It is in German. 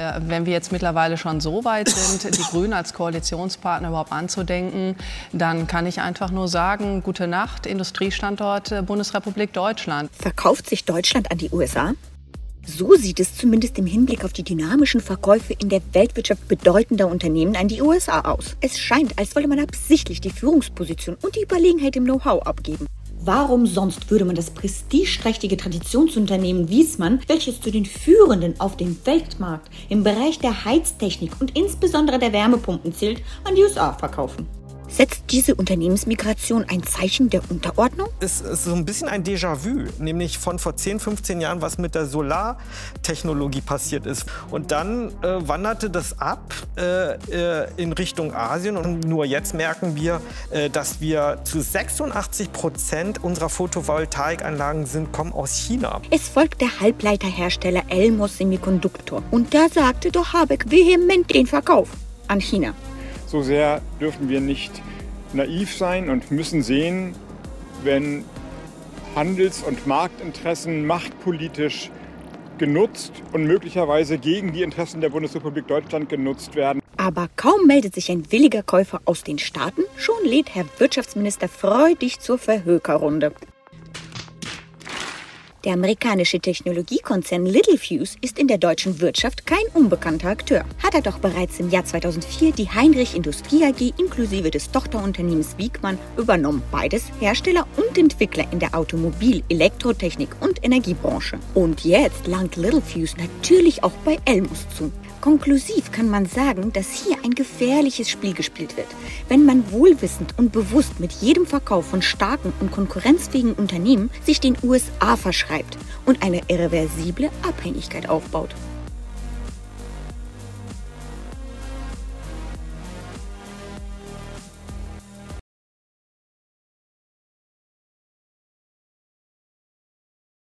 Äh, wenn wir jetzt mittlerweile schon so weit sind, die Grünen als Koalitionspartner überhaupt anzudenken, dann kann ich einfach nur sagen, gute Nacht, Industriestandort äh, Bundesrepublik Deutschland. Verkauft sich Deutschland an die USA? So sieht es zumindest im Hinblick auf die dynamischen Verkäufe in der Weltwirtschaft bedeutender Unternehmen an die USA aus. Es scheint, als wolle man absichtlich die Führungsposition und die Überlegenheit im Know-how abgeben. Warum sonst würde man das prestigeträchtige Traditionsunternehmen Wiesmann, welches zu den führenden auf dem Weltmarkt im Bereich der Heiztechnik und insbesondere der Wärmepumpen zählt, an die USA verkaufen? Setzt diese Unternehmensmigration ein Zeichen der Unterordnung? Es ist so ein bisschen ein Déjà-vu, nämlich von vor 10, 15 Jahren, was mit der Solartechnologie passiert ist. Und dann äh, wanderte das ab äh, äh in Richtung Asien. Und nur jetzt merken wir, äh, dass wir zu 86 Prozent unserer Photovoltaikanlagen sind, kommen aus China. Es folgt der Halbleiterhersteller Elmos Semiconductor. Und da sagte doch Habeck vehement den Verkauf an China. So sehr dürfen wir nicht naiv sein und müssen sehen, wenn Handels- und Marktinteressen machtpolitisch genutzt und möglicherweise gegen die Interessen der Bundesrepublik Deutschland genutzt werden. Aber kaum meldet sich ein williger Käufer aus den Staaten, schon lädt Herr Wirtschaftsminister freudig zur Verhökerrunde. Der amerikanische Technologiekonzern Littelfuse ist in der deutschen Wirtschaft kein unbekannter Akteur. Hat er doch bereits im Jahr 2004 die Heinrich Industrie AG inklusive des Tochterunternehmens Wiegmann übernommen. Beides Hersteller und Entwickler in der Automobil-, Elektrotechnik und Energiebranche. Und jetzt langt Littelfuse natürlich auch bei Elmus zu. Konklusiv kann man sagen, dass hier ein gefährliches Spiel gespielt wird, wenn man wohlwissend und bewusst mit jedem Verkauf von starken und konkurrenzfähigen Unternehmen sich den USA verschreibt und eine irreversible Abhängigkeit aufbaut.